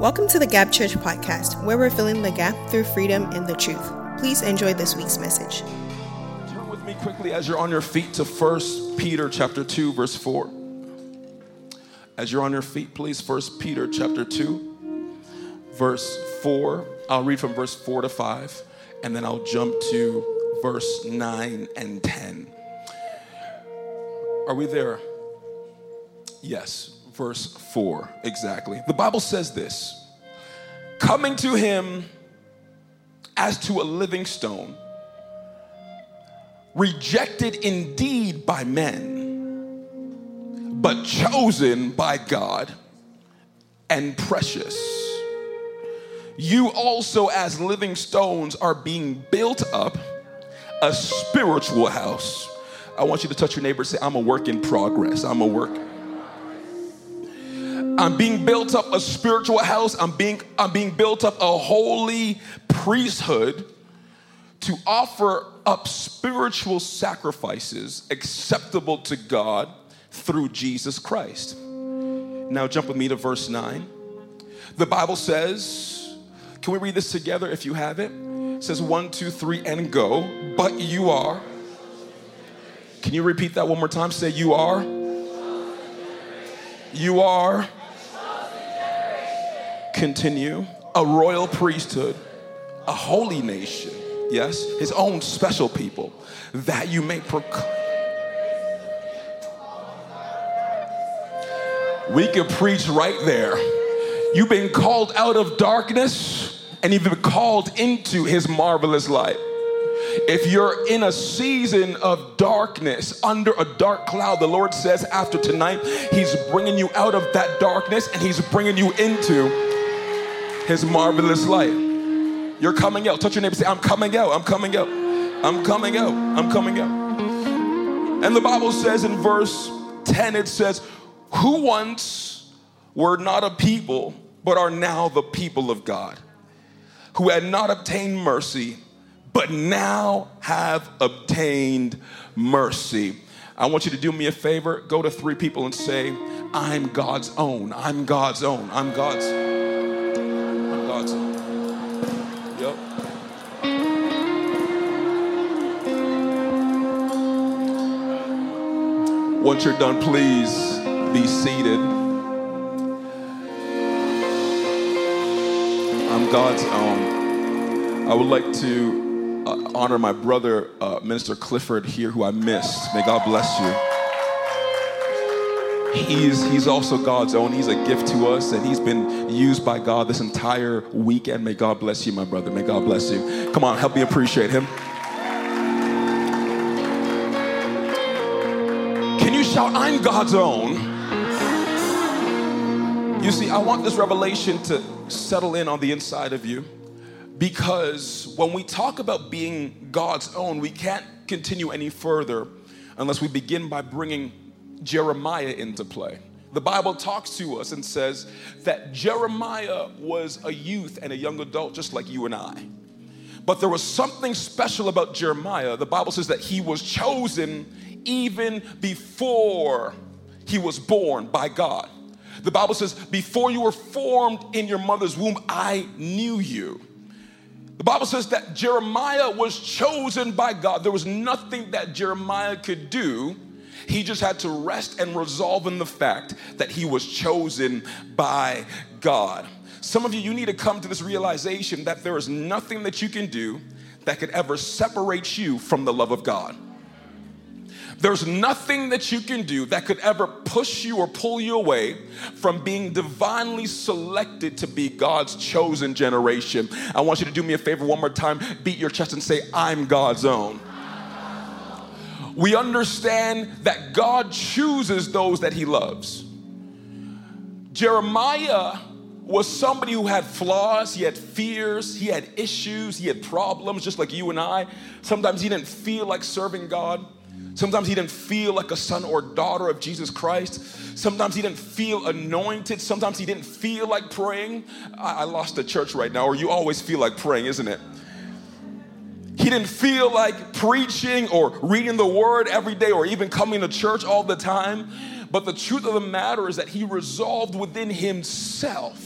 Welcome to the Gap Church podcast, where we're filling the gap through freedom and the truth. Please enjoy this week's message. Turn with me quickly as you're on your feet to 1 Peter chapter 2 verse 4. As you're on your feet, please 1 Peter chapter 2 verse 4. I'll read from verse 4 to 5 and then I'll jump to verse 9 and 10. Are we there? Yes, verse 4, exactly. The Bible says this Coming to him as to a living stone, rejected indeed by men, but chosen by God and precious. You also, as living stones, are being built up a spiritual house. I want you to touch your neighbor and say, I'm a work in progress. I'm a work. I'm being built up a spiritual house. I'm being, I'm being built up a holy priesthood to offer up spiritual sacrifices acceptable to God through Jesus Christ. Now, jump with me to verse 9. The Bible says, can we read this together if you have it? It says one, two, three, and go. But you are. Can you repeat that one more time? Say, you are. You are continue a royal priesthood, a holy nation, yes, his own special people, that you may proclaim. We could preach right there. You've been called out of darkness and you've been called into his marvelous light. If you're in a season of darkness, under a dark cloud, the Lord says after tonight, He's bringing you out of that darkness and He's bringing you into His marvelous light. You're coming out. Touch your neighbor say, I'm coming out. I'm coming out. I'm coming out. I'm coming out. And the Bible says in verse 10, it says, Who once were not a people, but are now the people of God, who had not obtained mercy but now have obtained mercy. I want you to do me a favor. Go to three people and say, I'm God's own. I'm God's own. I'm God's. I'm Yep. Once you're done, please be seated. I'm God's own. I would like to uh, honor my brother, uh, Minister Clifford, here, who I missed. May God bless you. He's, he's also God's own. He's a gift to us, and he's been used by God this entire weekend. May God bless you, my brother. May God bless you. Come on, help me appreciate him. Can you shout, I'm God's own? You see, I want this revelation to settle in on the inside of you. Because when we talk about being God's own, we can't continue any further unless we begin by bringing Jeremiah into play. The Bible talks to us and says that Jeremiah was a youth and a young adult just like you and I. But there was something special about Jeremiah. The Bible says that he was chosen even before he was born by God. The Bible says, Before you were formed in your mother's womb, I knew you. The Bible says that Jeremiah was chosen by God. There was nothing that Jeremiah could do. He just had to rest and resolve in the fact that he was chosen by God. Some of you, you need to come to this realization that there is nothing that you can do that could ever separate you from the love of God. There's nothing that you can do that could ever push you or pull you away from being divinely selected to be God's chosen generation. I want you to do me a favor one more time. Beat your chest and say, I'm God's own. We understand that God chooses those that He loves. Jeremiah was somebody who had flaws, he had fears, he had issues, he had problems, just like you and I. Sometimes he didn't feel like serving God. Sometimes he didn't feel like a son or daughter of Jesus Christ. Sometimes he didn't feel anointed. Sometimes he didn't feel like praying. I, I lost the church right now, or you always feel like praying, isn't it? He didn't feel like preaching or reading the word every day or even coming to church all the time. But the truth of the matter is that he resolved within himself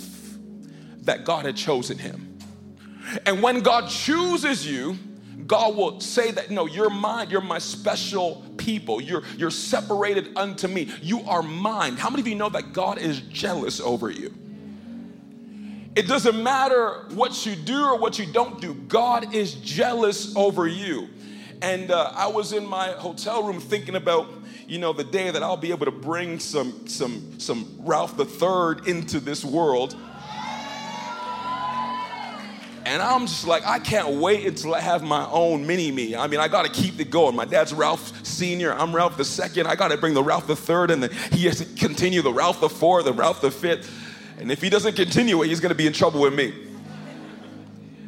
that God had chosen him. And when God chooses you, God will say that, no, you're mine. You're my special people. You're, you're separated unto me. You are mine. How many of you know that God is jealous over you? It doesn't matter what you do or what you don't do, God is jealous over you. And uh, I was in my hotel room thinking about, you know, the day that I'll be able to bring some, some, some Ralph III into this world. And I'm just like, I can't wait until I have my own mini me. I mean, I got to keep it going. My dad's Ralph Sr., I'm Ralph II. I got to bring the Ralph III, and then he has to continue the Ralph IV, the Ralph V. And if he doesn't continue it, he's going to be in trouble with me.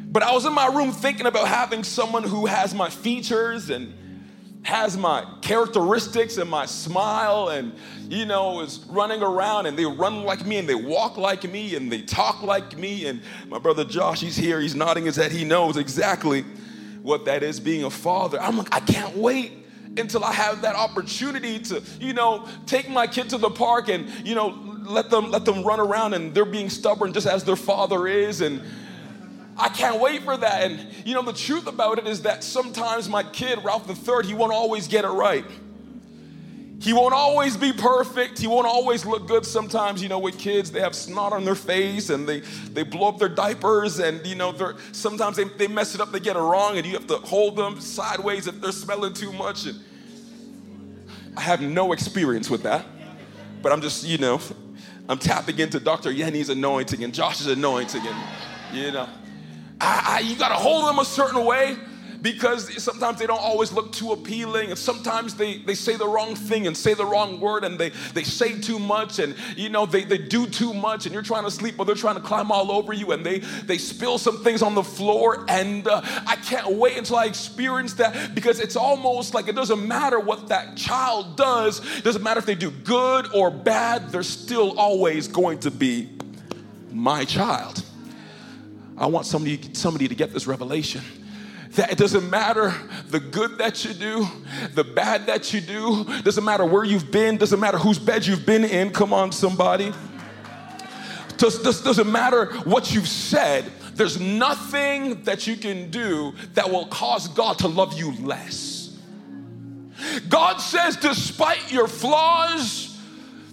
But I was in my room thinking about having someone who has my features and has my characteristics and my smile and you know is running around and they run like me and they walk like me and they talk like me and my brother Josh he's here he's nodding his head he knows exactly what that is being a father I'm like I can't wait until I have that opportunity to you know take my kid to the park and you know let them let them run around and they're being stubborn just as their father is and I can't wait for that. And you know, the truth about it is that sometimes my kid, Ralph III, he won't always get it right. He won't always be perfect. He won't always look good. Sometimes, you know, with kids, they have snot on their face and they, they blow up their diapers and, you know, they're, sometimes they, they mess it up, they get it wrong, and you have to hold them sideways if they're smelling too much. And I have no experience with that, but I'm just, you know, I'm tapping into Dr. Yenny's anointing and Josh's anointing, and, you know. I, I, you got to hold them a certain way because sometimes they don't always look too appealing. And sometimes they, they say the wrong thing and say the wrong word and they, they say too much and you know they, they do too much and you're trying to sleep but they're trying to climb all over you and they, they spill some things on the floor. And uh, i can't wait until i experience that because it's almost like it doesn't matter what that child does. It doesn't matter if they do good or bad. They're still always going to be my child. I want somebody, somebody to get this revelation that it doesn't matter the good that you do, the bad that you do, doesn't matter where you've been, doesn't matter whose bed you've been in. Come on, somebody. Just, just doesn't matter what you've said. There's nothing that you can do that will cause God to love you less. God says, despite your flaws,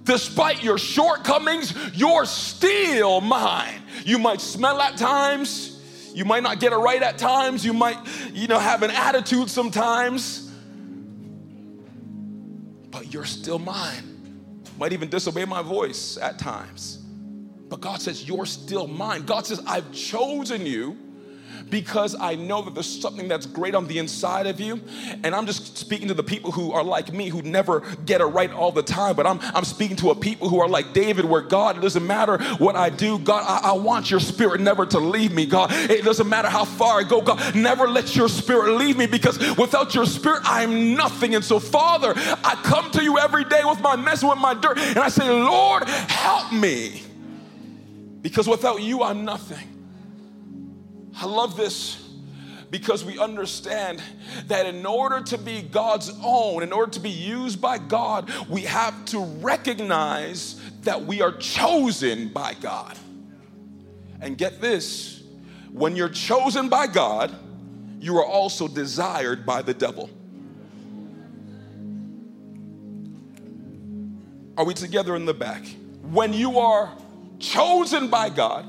despite your shortcomings, you're still mine. You might smell at times. You might not get it right at times. You might, you know, have an attitude sometimes. But you're still mine. Might even disobey my voice at times. But God says, You're still mine. God says, I've chosen you because I know that there's something that's great on the inside of you. And I'm just speaking to the people who are like me, who never get it right all the time. But I'm, I'm speaking to a people who are like David, where God, it doesn't matter what I do. God, I, I want your spirit never to leave me. God, it doesn't matter how far I go. God, never let your spirit leave me because without your spirit, I'm nothing. And so, Father, I come to you every day with my mess, with my dirt, and I say, Lord, help me. Because without you, I'm nothing. I love this because we understand that in order to be God's own, in order to be used by God, we have to recognize that we are chosen by God. And get this when you're chosen by God, you are also desired by the devil. Are we together in the back? When you are chosen by God,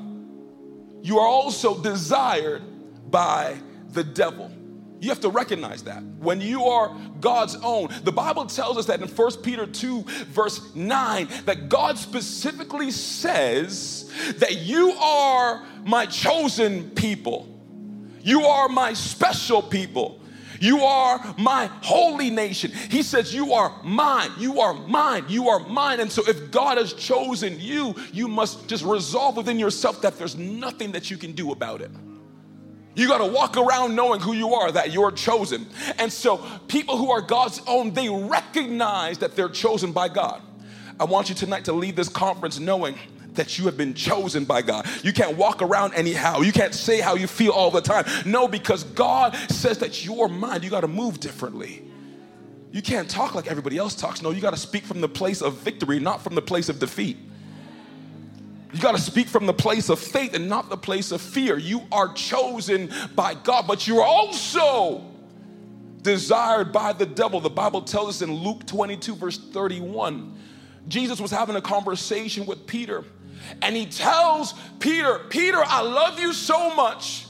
you are also desired by the devil. You have to recognize that. When you are God's own, the Bible tells us that in 1 Peter 2, verse 9, that God specifically says that you are my chosen people. You are my special people. You are my holy nation. He says, You are mine. You are mine. You are mine. And so, if God has chosen you, you must just resolve within yourself that there's nothing that you can do about it. You got to walk around knowing who you are, that you're chosen. And so, people who are God's own, they recognize that they're chosen by God. I want you tonight to leave this conference knowing that you have been chosen by God. You can't walk around anyhow. You can't say how you feel all the time. No, because God says that your mind, you got to move differently. You can't talk like everybody else talks. No, you got to speak from the place of victory, not from the place of defeat. You got to speak from the place of faith and not the place of fear. You are chosen by God, but you're also desired by the devil. The Bible tells us in Luke 22, verse 31, Jesus was having a conversation with Peter, and he tells Peter, Peter, I love you so much.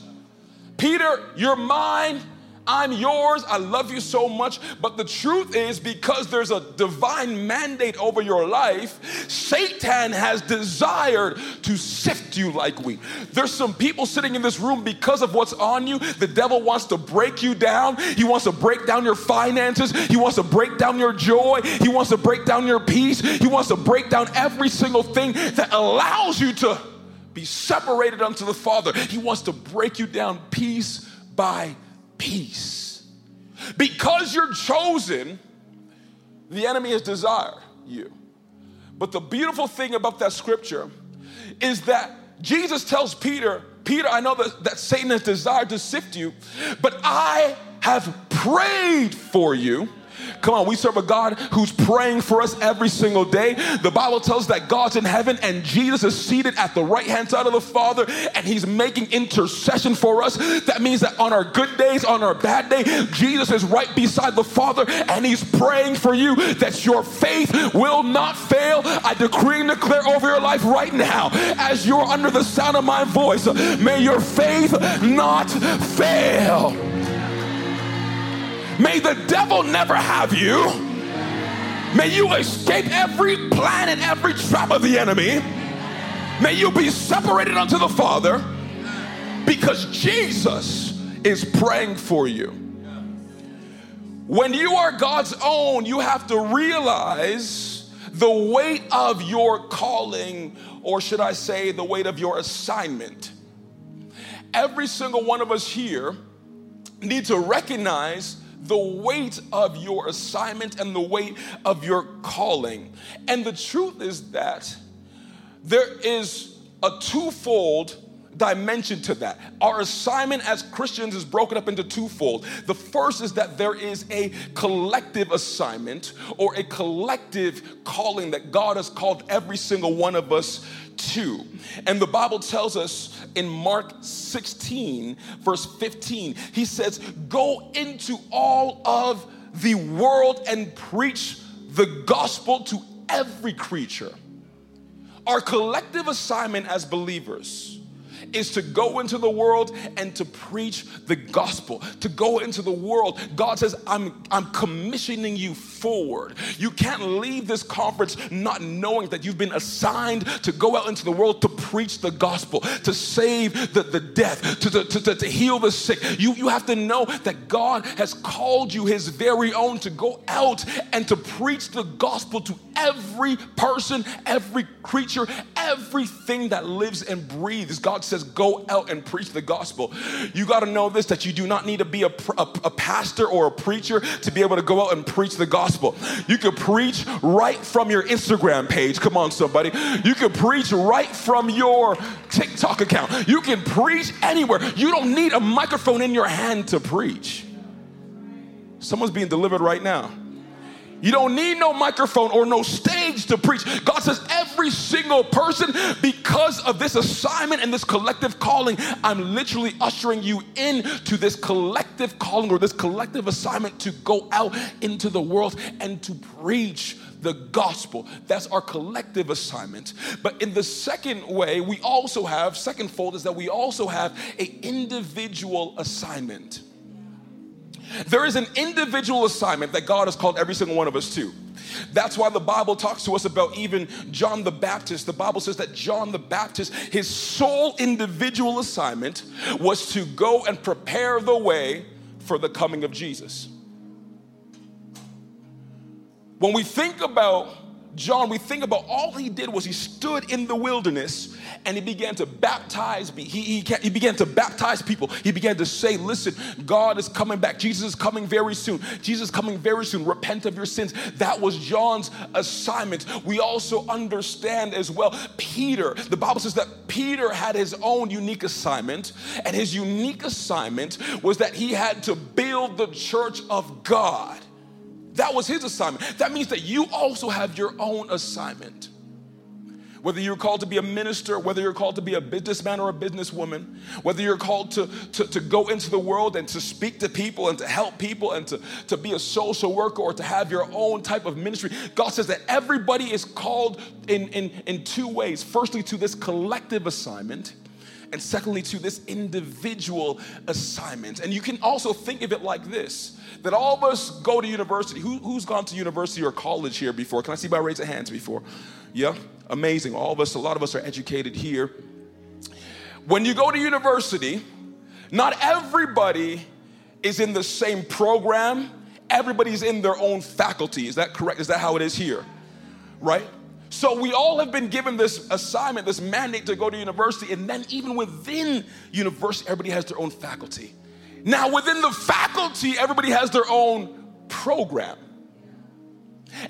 Peter, you're mine I'm yours. I love you so much. But the truth is, because there's a divine mandate over your life, Satan has desired to sift you like wheat. There's some people sitting in this room because of what's on you. The devil wants to break you down. He wants to break down your finances. He wants to break down your joy. He wants to break down your peace. He wants to break down every single thing that allows you to be separated unto the Father. He wants to break you down piece by piece. Because you're chosen, the enemy has desire you. But the beautiful thing about that scripture is that Jesus tells Peter, Peter, I know that, that Satan has desired to sift you, but I have prayed for you Come on, we serve a God who's praying for us every single day. The Bible tells that God's in heaven and Jesus is seated at the right hand side of the Father and he's making intercession for us. That means that on our good days, on our bad day, Jesus is right beside the Father and he's praying for you that your faith will not fail. I decree and declare over your life right now as you're under the sound of my voice, may your faith not fail. May the devil never have you. May you escape every plan and every trap of the enemy. May you be separated unto the Father because Jesus is praying for you. When you are God's own, you have to realize the weight of your calling, or should I say, the weight of your assignment. Every single one of us here need to recognize the weight of your assignment and the weight of your calling. And the truth is that there is a twofold dimension to that. Our assignment as Christians is broken up into twofold. The first is that there is a collective assignment or a collective calling that God has called every single one of us to. And the Bible tells us in Mark 16, verse 15, he says, Go into all of the world and preach the gospel to every creature. Our collective assignment as believers is to go into the world and to preach the gospel, to go into the world. God says, I'm, I'm commissioning you forward. You can't leave this conference not knowing that you've been assigned to go out into the world to preach the gospel, to save the, the death, to, to, to, to heal the sick. You, you have to know that God has called you his very own to go out and to preach the gospel to every person, every creature, everything that lives and breathes. God says, go out and preach the gospel. You got to know this that you do not need to be a, a, a pastor or a preacher to be able to go out and preach the gospel. You can preach right from your Instagram page. Come on, somebody. You can preach right from your TikTok account. You can preach anywhere. You don't need a microphone in your hand to preach. Someone's being delivered right now. You don't need no microphone or no stage to preach. God says, every single person, because of this assignment and this collective calling, I'm literally ushering you into this collective calling or this collective assignment to go out into the world and to preach the gospel. That's our collective assignment. But in the second way, we also have, second fold is that we also have a individual assignment. There is an individual assignment that God has called every single one of us to. That's why the Bible talks to us about even John the Baptist. The Bible says that John the Baptist, his sole individual assignment was to go and prepare the way for the coming of Jesus. When we think about John, we think about all he did was he stood in the wilderness and he began to baptize. He, he, he, began to baptize people. He began to say, Listen, God is coming back. Jesus is coming very soon. Jesus is coming very soon. Repent of your sins. That was John's assignment. We also understand as well, Peter, the Bible says that Peter had his own unique assignment, and his unique assignment was that he had to build the church of God. That was his assignment. That means that you also have your own assignment. whether you're called to be a minister, whether you're called to be a businessman or a businesswoman, whether you're called to, to, to go into the world and to speak to people and to help people and to, to be a social worker or to have your own type of ministry, God says that everybody is called in, in, in two ways. Firstly, to this collective assignment and secondly to this individual assignment and you can also think of it like this that all of us go to university Who, who's gone to university or college here before can i see by raise of hands before yeah, amazing. All of us, a lot of us are educated here. When you go to university, not everybody is in the same program. Everybody's in their own faculty. Is that correct? Is that how it is here? Right? So we all have been given this assignment, this mandate to go to university, and then even within university, everybody has their own faculty. Now, within the faculty, everybody has their own program.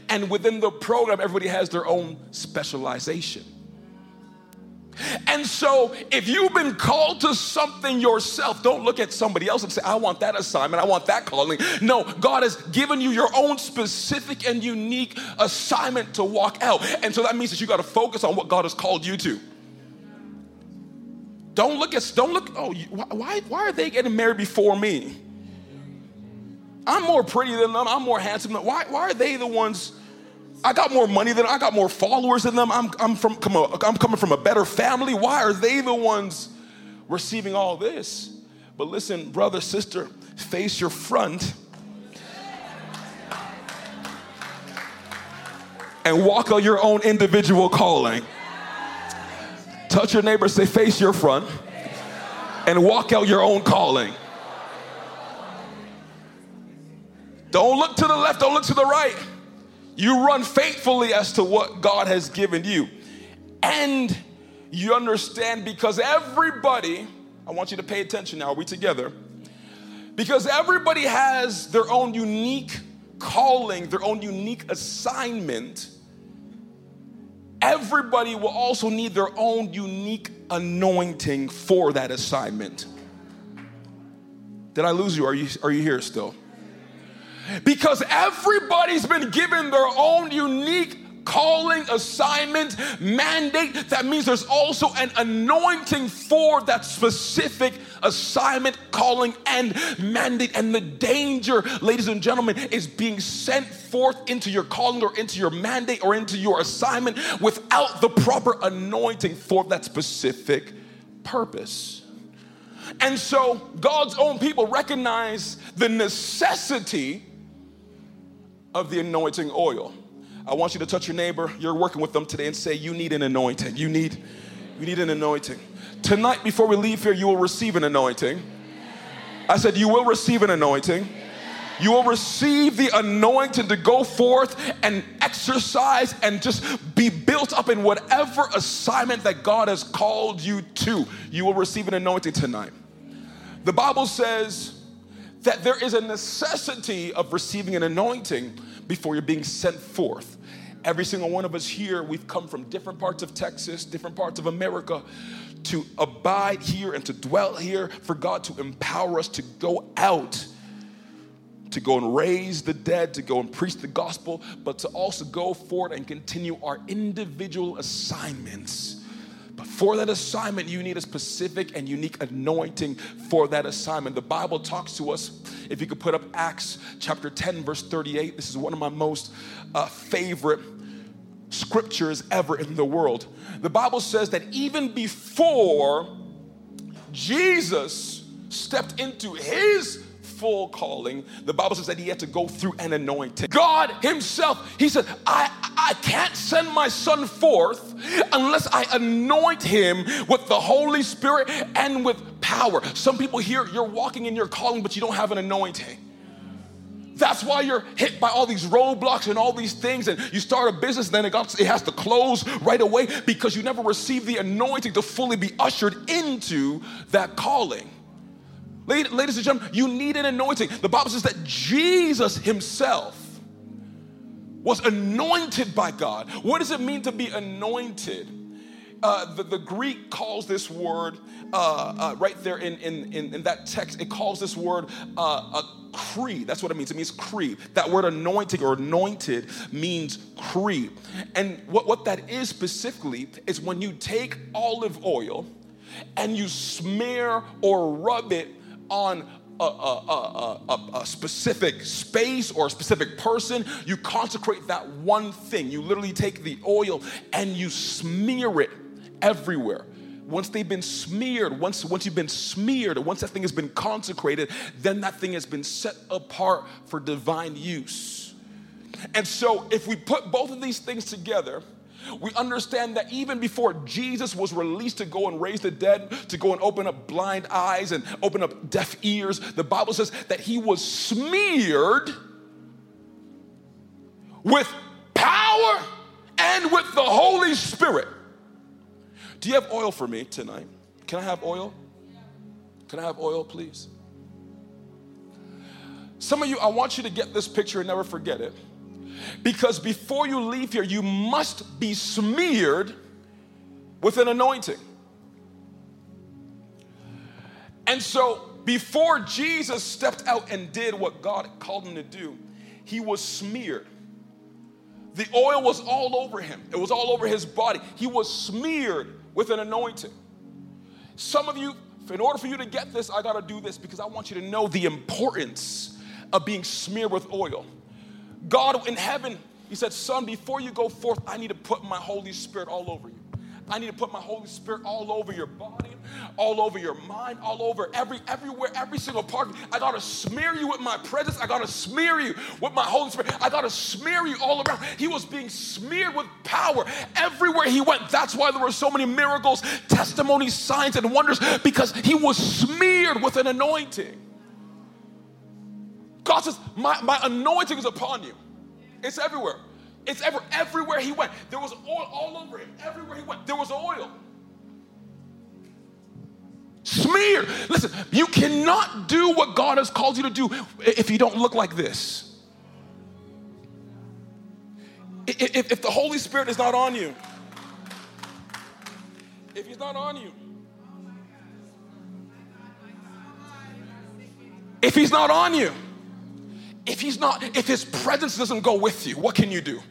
And within the program, everybody has their own specialization. And so, if you've been called to something yourself, don't look at somebody else and say, I want that assignment, I want that calling. No, God has given you your own specific and unique assignment to walk out. And so that means that you got to focus on what God has called you to. Don't look at, don't look, oh, why, why are they getting married before me? I'm more pretty than them. I'm more handsome than why, why are they the ones? I got more money than I got more followers than them. I'm, I'm, from, I'm coming from a better family. Why are they the ones receiving all this? But listen, brother, sister, face your front and walk out your own individual calling. Touch your neighbor, say, face your front and walk out your own calling. Don't look to the left, don't look to the right. You run faithfully as to what God has given you. And you understand because everybody, I want you to pay attention now, are we together? Because everybody has their own unique calling, their own unique assignment. Everybody will also need their own unique anointing for that assignment. Did I lose you? Are you, are you here still? Because everybody's been given their own unique calling, assignment, mandate. That means there's also an anointing for that specific assignment, calling, and mandate. And the danger, ladies and gentlemen, is being sent forth into your calling or into your mandate or into your assignment without the proper anointing for that specific purpose. And so God's own people recognize the necessity of the anointing oil. I want you to touch your neighbor. You're working with them today and say, You need an anointing. You need, you need an anointing. Tonight, before we leave here, you will receive an anointing. I said, You will receive an anointing. You will receive the anointing to go forth and exercise and just be built up in whatever assignment that God has called you to. You will receive an anointing tonight. The Bible says, that there is a necessity of receiving an anointing before you're being sent forth. Every single one of us here, we've come from different parts of Texas, different parts of America to abide here and to dwell here, for God to empower us to go out, to go and raise the dead, to go and preach the gospel, but to also go forward and continue our individual assignments but for that assignment, you need a specific and unique anointing for that assignment. The Bible talks to us, if you could put up Acts chapter 10, verse 38. This is one of my most uh, favorite scriptures ever in the world. The Bible says that even before Jesus stepped into his full calling, the Bible says that he had to go through an anointing. God Himself, He said, I, I can't send my son forth unless I anoint him with the Holy Spirit and with power. Some people here, you're walking in your calling, but you don't have an anointing. That's why you're hit by all these roadblocks and all these things, and you start a business, and then it, got, it has to close right away because you never received the anointing to fully be ushered into that calling. Ladies and gentlemen, you need an anointing. The Bible says that Jesus himself was anointed by God. What does it mean to be anointed? Uh, the, the, Greek calls this word uh, uh, right there in, in, in, in, that text, it calls this word uh, creed. That's what it means. It means creed. That word anointing or anointed means creed. And what, what that is specifically is when you take olive oil and you smear or rub it on a, a, a, a, specific space or a specific person, you consecrate that one thing. You literally take the oil and you smear it everywhere. Once they've been smeared, once, once you've been smeared, once that thing has been consecrated, then that thing has been set apart for divine use. And so, if we put both of these things together, we understand that even before Jesus was released to go and raise the dead, to go and open up blind eyes and open up deaf ears, the Bible says that he was smeared with power and with the Holy Spirit. Do you have oil for me tonight? Can I have oil? Can I have oil, please? Some of you, I want you to get this picture and never forget it. Because before you leave here, you must be smeared with an anointing. And so, before Jesus stepped out and did what God called him to do, he was smeared. The oil was all over him, it was all over his body. He was smeared with an anointing. Some of you, in order for you to get this, I gotta do this because I want you to know the importance of being smeared with oil. God in heaven, He said, Son, before you go forth, I need to put my Holy Spirit all over you. I need to put my Holy Spirit all over your body, all over your mind, all over every everywhere, every single part. I gotta smear you with my presence. I gotta smear you with my Holy Spirit. I gotta smear you all around. He was being smeared with power everywhere he went. That's why there were so many miracles, testimonies, signs, and wonders, because he was smeared with an anointing. God says, My, my anointing is upon you. It's everywhere. It's ever everywhere he went. There was oil all over him. Everywhere he went, there was oil. Smeared. Listen, you cannot do what God has called you to do if you don't look like this. If, if the Holy Spirit is not on you, if He's not on you, if He's not on you, if he's not, if his presence doesn't go with you, what can you do?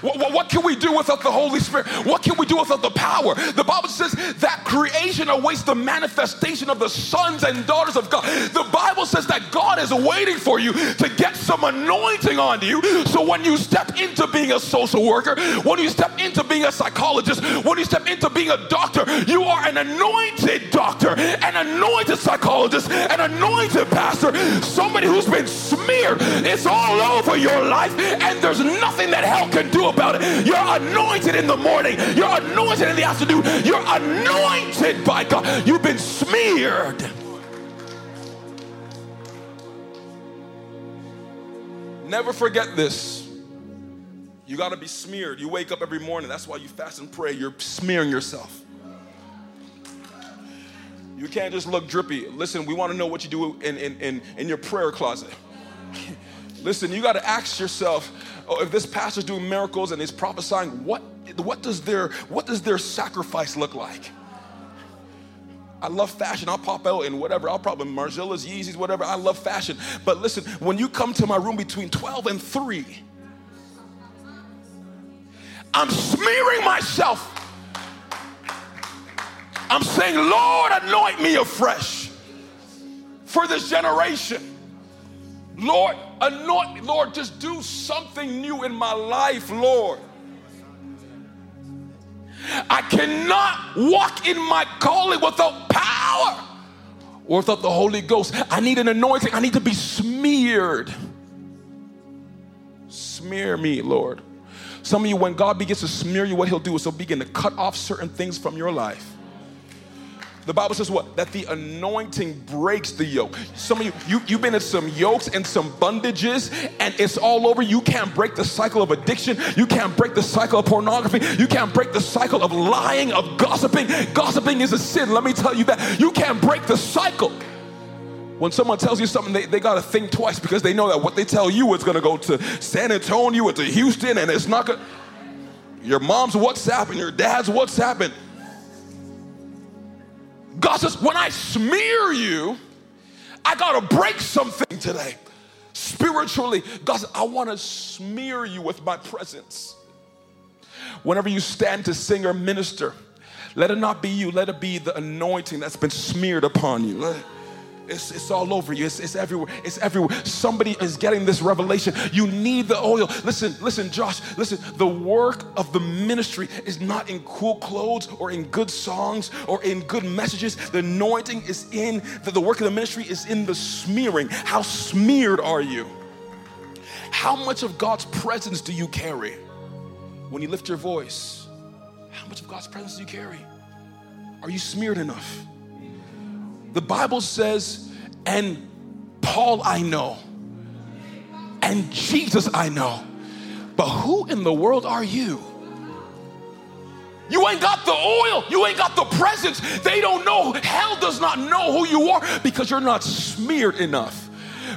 What, what, can we do without the Holy Spirit? What can we do without the power? The Bible says that creation awaits the manifestation of the sons and daughters of God. The Bible says that God is waiting for you to get some anointing on you. So when you step into being a social worker, when you step into being a psychologist, when you step into being a doctor, you are an anointed doctor, an anointed psychologist, an anointed pastor, somebody who's been smeared. It's all over your life, and there's nothing that hell can do about it. You're anointed in the morning, you're anointed in the afternoon, you're anointed by God. You've been smeared. Never forget this. You got to be smeared. You wake up every morning. That's why you fast and pray. You're smearing yourself. You can't just look drippy. Listen, we want to know what you do in, in, in, in your prayer closet. Listen, you got to ask yourself, oh, if this pastor's doing miracles and he's prophesying, what, what, does their, what does their sacrifice look like? I love fashion. I'll pop out in whatever. I'll probably Margielas, Yeezys, whatever. I love fashion. But listen, when you come to my room between 12 and 3, I'm smearing myself. I'm saying, Lord, anoint me afresh for this generation. Lord, anoint me. Lord, just do something new in my life, Lord. I cannot walk in my calling without power or without the Holy Ghost. I need an anointing. I need to be smeared. Smear me, Lord. Some of you, when God begins to smear you, what He'll do is He'll begin to cut off certain things from your life. The Bible says what? That the anointing breaks the yoke. Some of you, you you've been in some yokes and some bondages, and it's all over. You can't break the cycle of addiction. You can't break the cycle of pornography. You can't break the cycle of lying, of gossiping. Gossiping is a sin. Let me tell you that. You can't break the cycle. When someone tells you something, they, they got to think twice because they know that what they tell you is going to go to San Antonio or to Houston, and it's not going to. Your mom's WhatsApp and your dad's WhatsApp, and God says, when I smear you, I got to break something today. Spiritually, God said, I want to smear you with my presence. Whenever you stand to sing or minister, let it not be you, let it be the anointing that's been smeared upon you. It's, it's all over you. It's, it's everywhere. It's everywhere. Somebody is getting this revelation. You need the oil. Listen, listen, Josh, listen. The work of the ministry is not in cool clothes or in good songs or in good messages. The anointing is in, the, the work of the ministry is in the smearing. How smeared are you? How much of God's presence do you carry when you lift your voice? How much of God's presence do you carry? Are you smeared enough? The Bible says, and Paul I know, and Jesus I know, but who in the world are you? You ain't got the oil. You ain't got the presence. They don't know. Hell does not know who you are because you're not smeared enough.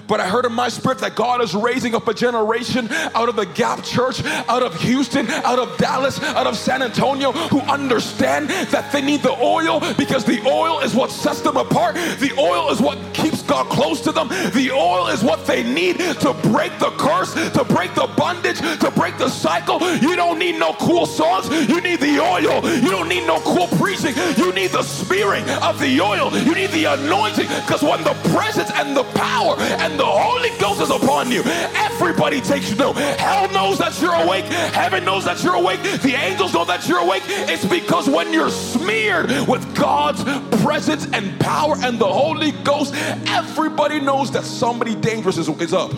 But I heard in my spirit that God is raising up a generation out of the Gap Church, out of Houston, out of Dallas, out of San Antonio who understand that they need the oil because the oil is what sets them apart. The oil is what keeps God close to them. The oil is what they need to break the curse, to break the bondage, to break the cycle. You don't need no cool songs. You need the oil. You don't need no cool preaching. You need the smearing of the oil. You need the anointing because when the presence and the power and the Holy Ghost is upon you, everybody takes you know. Hell knows that you're awake. Heaven knows that you're awake. The angels know that you're awake. It's because when you're smeared with God's presence and power and the Holy Ghost, everybody knows that somebody dangerous is, is up.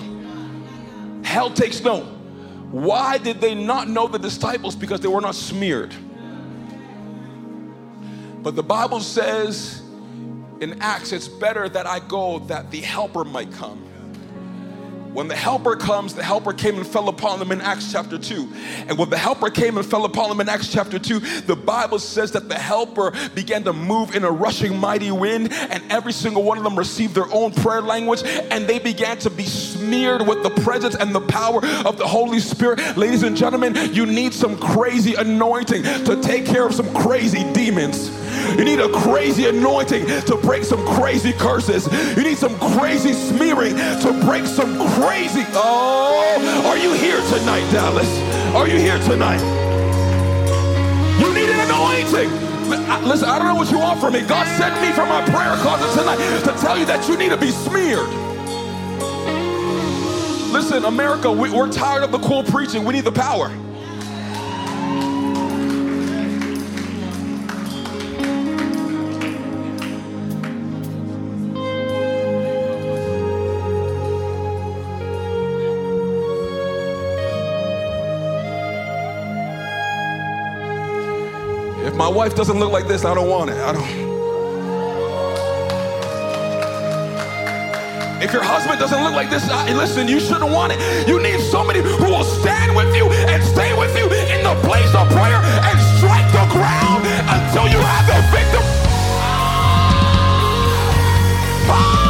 Hell takes note. Why did they not know the disciples? Because they were not smeared. But the Bible says in Acts, it's better that I go that the helper might come. When the helper comes, the helper came and fell upon them in Acts chapter 2. And when the helper came and fell upon them in Acts chapter 2, the Bible says that the helper began to move in a rushing mighty wind, and every single one of them received their own prayer language, and they began to be smeared with the presence and the power of the Holy Spirit. Ladies and gentlemen, you need some crazy anointing to take care of some crazy demons. You need a crazy anointing to break some crazy curses. You need some crazy smearing to break some crazy. Oh, are you here tonight, Dallas? Are you here tonight? You need an anointing. Listen, I don't know what you want from me. God sent me from my prayer closet tonight to tell you that you need to be smeared. Listen, America, we, are tired of the cool preaching. We need the power. My wife doesn't look like this, I don't want it. I don't. If your husband doesn't look like this, I, listen, you shouldn't want it. You need somebody who will stand with you and stay with you in the place of prayer and strike the ground until you have the ah!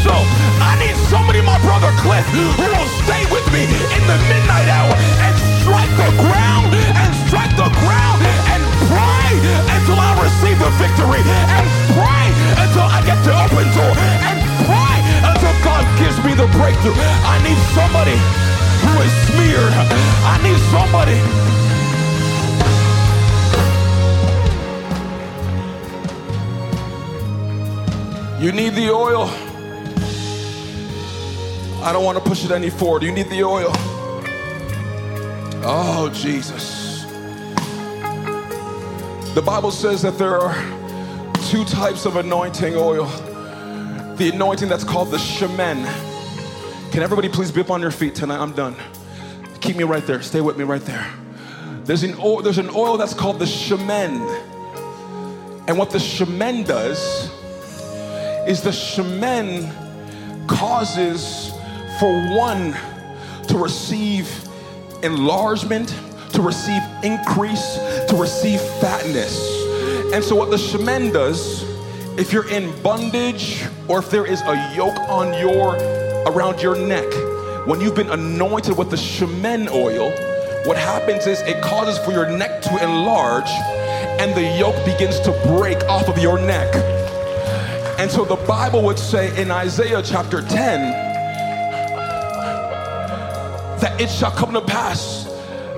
Victim. I need somebody, my brother Cliff, who will stay with me in the midnight hour and strike the ground and strike the ground and pray until I receive the victory and pray until I get the open door and pray until God gives me the breakthrough. I need somebody who is smeared. I need somebody. You need the oil. I don't want to push it any forward. You need the oil. Oh, Jesus. The Bible says that there are two types of anointing oil the anointing that's called the shemen. Can everybody please be up on your feet tonight? I'm done. Keep me right there. Stay with me right there. There's an oil, there's an oil that's called the shemen. And what the shemen does is the shemen causes for one to receive enlargement, to receive increase, to receive fatness. And so, what the shemen does, if you're in bondage or if there is a yoke on your around your neck, when you've been anointed with the shemen oil, what happens is it causes for your neck to enlarge and the yoke begins to break off of your neck. And so the Bible would say in Isaiah chapter 10 that it shall come to pass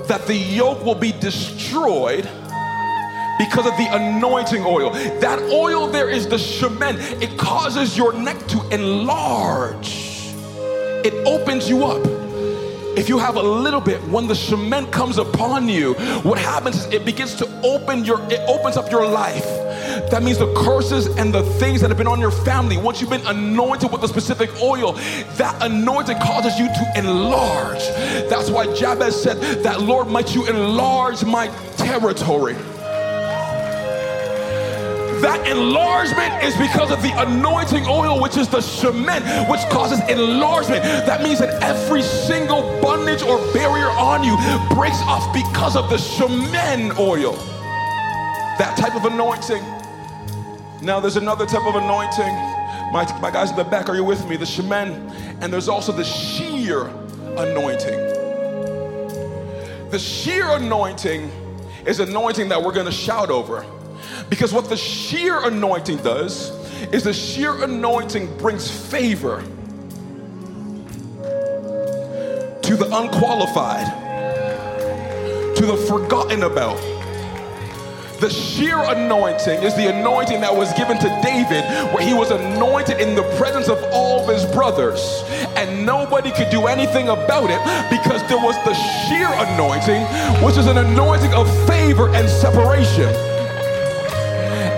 that the yoke will be destroyed because of the anointing oil. That oil there is the shemen. It causes your neck to enlarge. It opens you up. If you have a little bit, when the shemen comes upon you, what happens is it begins to open your, it opens up your life. That means the curses and the things that have been on your family, once you've been anointed with a specific oil, that anointing causes you to enlarge. That's why Jabez said, That Lord, might you enlarge my territory. That enlargement is because of the anointing oil, which is the shemen, which causes enlargement. That means that every single bondage or barrier on you breaks off because of the shemen oil. That type of anointing. Now, there's another type of anointing. My, my guys in the back, are you with me? The shemen. And there's also the sheer anointing. The sheer anointing is anointing that we're going to shout over. Because what the sheer anointing does is the sheer anointing brings favor to the unqualified, to the forgotten about. The sheer anointing is the anointing that was given to David, where he was anointed in the presence of all of his brothers, and nobody could do anything about it because there was the sheer anointing, which is an anointing of favor and separation.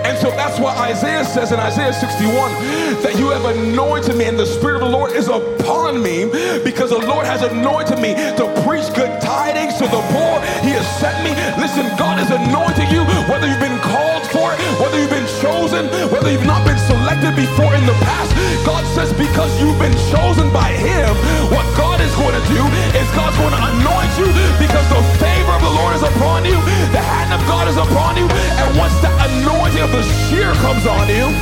And so that's why Isaiah says in Isaiah 61 that you have anointed me and the Spirit of the Lord is upon me because the Lord has anointed me to preach good tidings to the poor. He has sent me. Listen, God is anointing you, whether you've been called for it, whether you've been chosen, whether you've not been selected before in the past. God says because you've been chosen by Him, what God is going to do is God's going to anoint you because the favor of the Lord is upon you, the hand of God is upon you, and once the anointing of the sheer comes on you,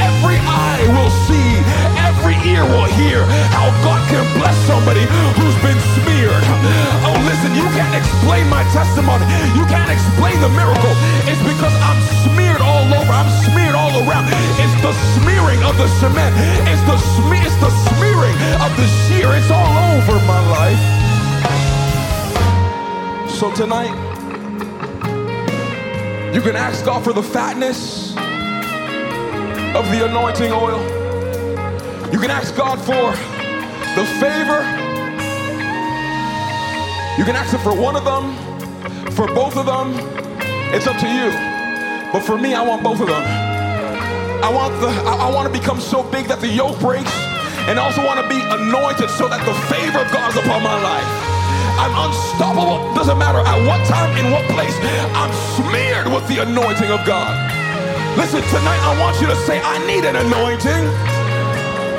every eye will see, every ear will hear how God can bless somebody who's been smeared. Oh, listen, you can't explain my testimony. You can't explain the miracle. It's because I'm smeared all over. I'm smeared all around. It's the smearing of the shemen. Tonight, you can ask God for the fatness of the anointing oil. You can ask God for the favor. You can ask Him for one of them, for both of them. It's up to you. But for me, I want both of them. I want the I, I want to become so big that the yoke breaks, and I also want to be anointed so that the favor of God is upon my life. I'm unstoppable. Doesn't matter at what time, in what place. I'm smeared with the anointing of God. Listen, tonight I want you to say, I need an anointing.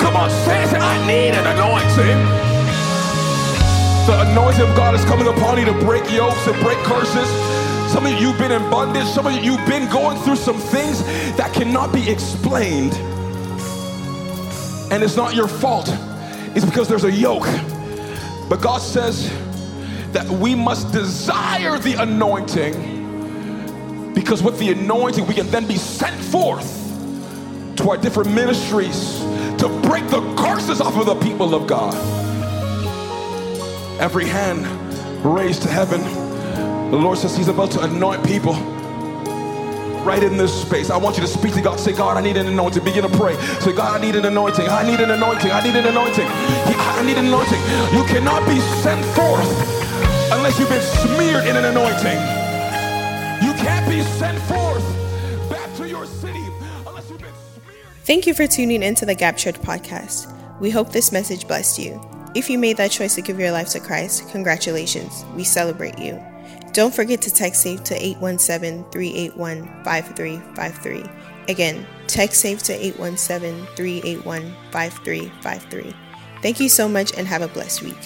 Come on, say it. I need an anointing. The anointing of God is coming upon you to break yokes and break curses. Some of you, you've been in bondage. Some of you, you've been going through some things that cannot be explained. And it's not your fault, it's because there's a yoke. But God says that we must desire the anointing because with the anointing, we can then be sent forth to our different ministries to break the curses off of the people of God. Every hand raised to heaven. The Lord says He's about to anoint people right in this space. I want you to speak to God. Say, God, I need an anointing. Begin to pray. Say, God, I need an anointing. I need an anointing. I need an anointing. I need an anointing. You cannot be sent forth unless you've been smeared in an anointing. You can't be sent forth back to your city unless you've been smeared. Thank you for tuning into the Gap Church podcast. We hope this message blessed you. If you made that choice to give your life to Christ, congratulations. We celebrate you. Don't forget to text SAFE to 817 381 5353. Again, text SAFE to 817 381 5353. Thank you so much and have a blessed week.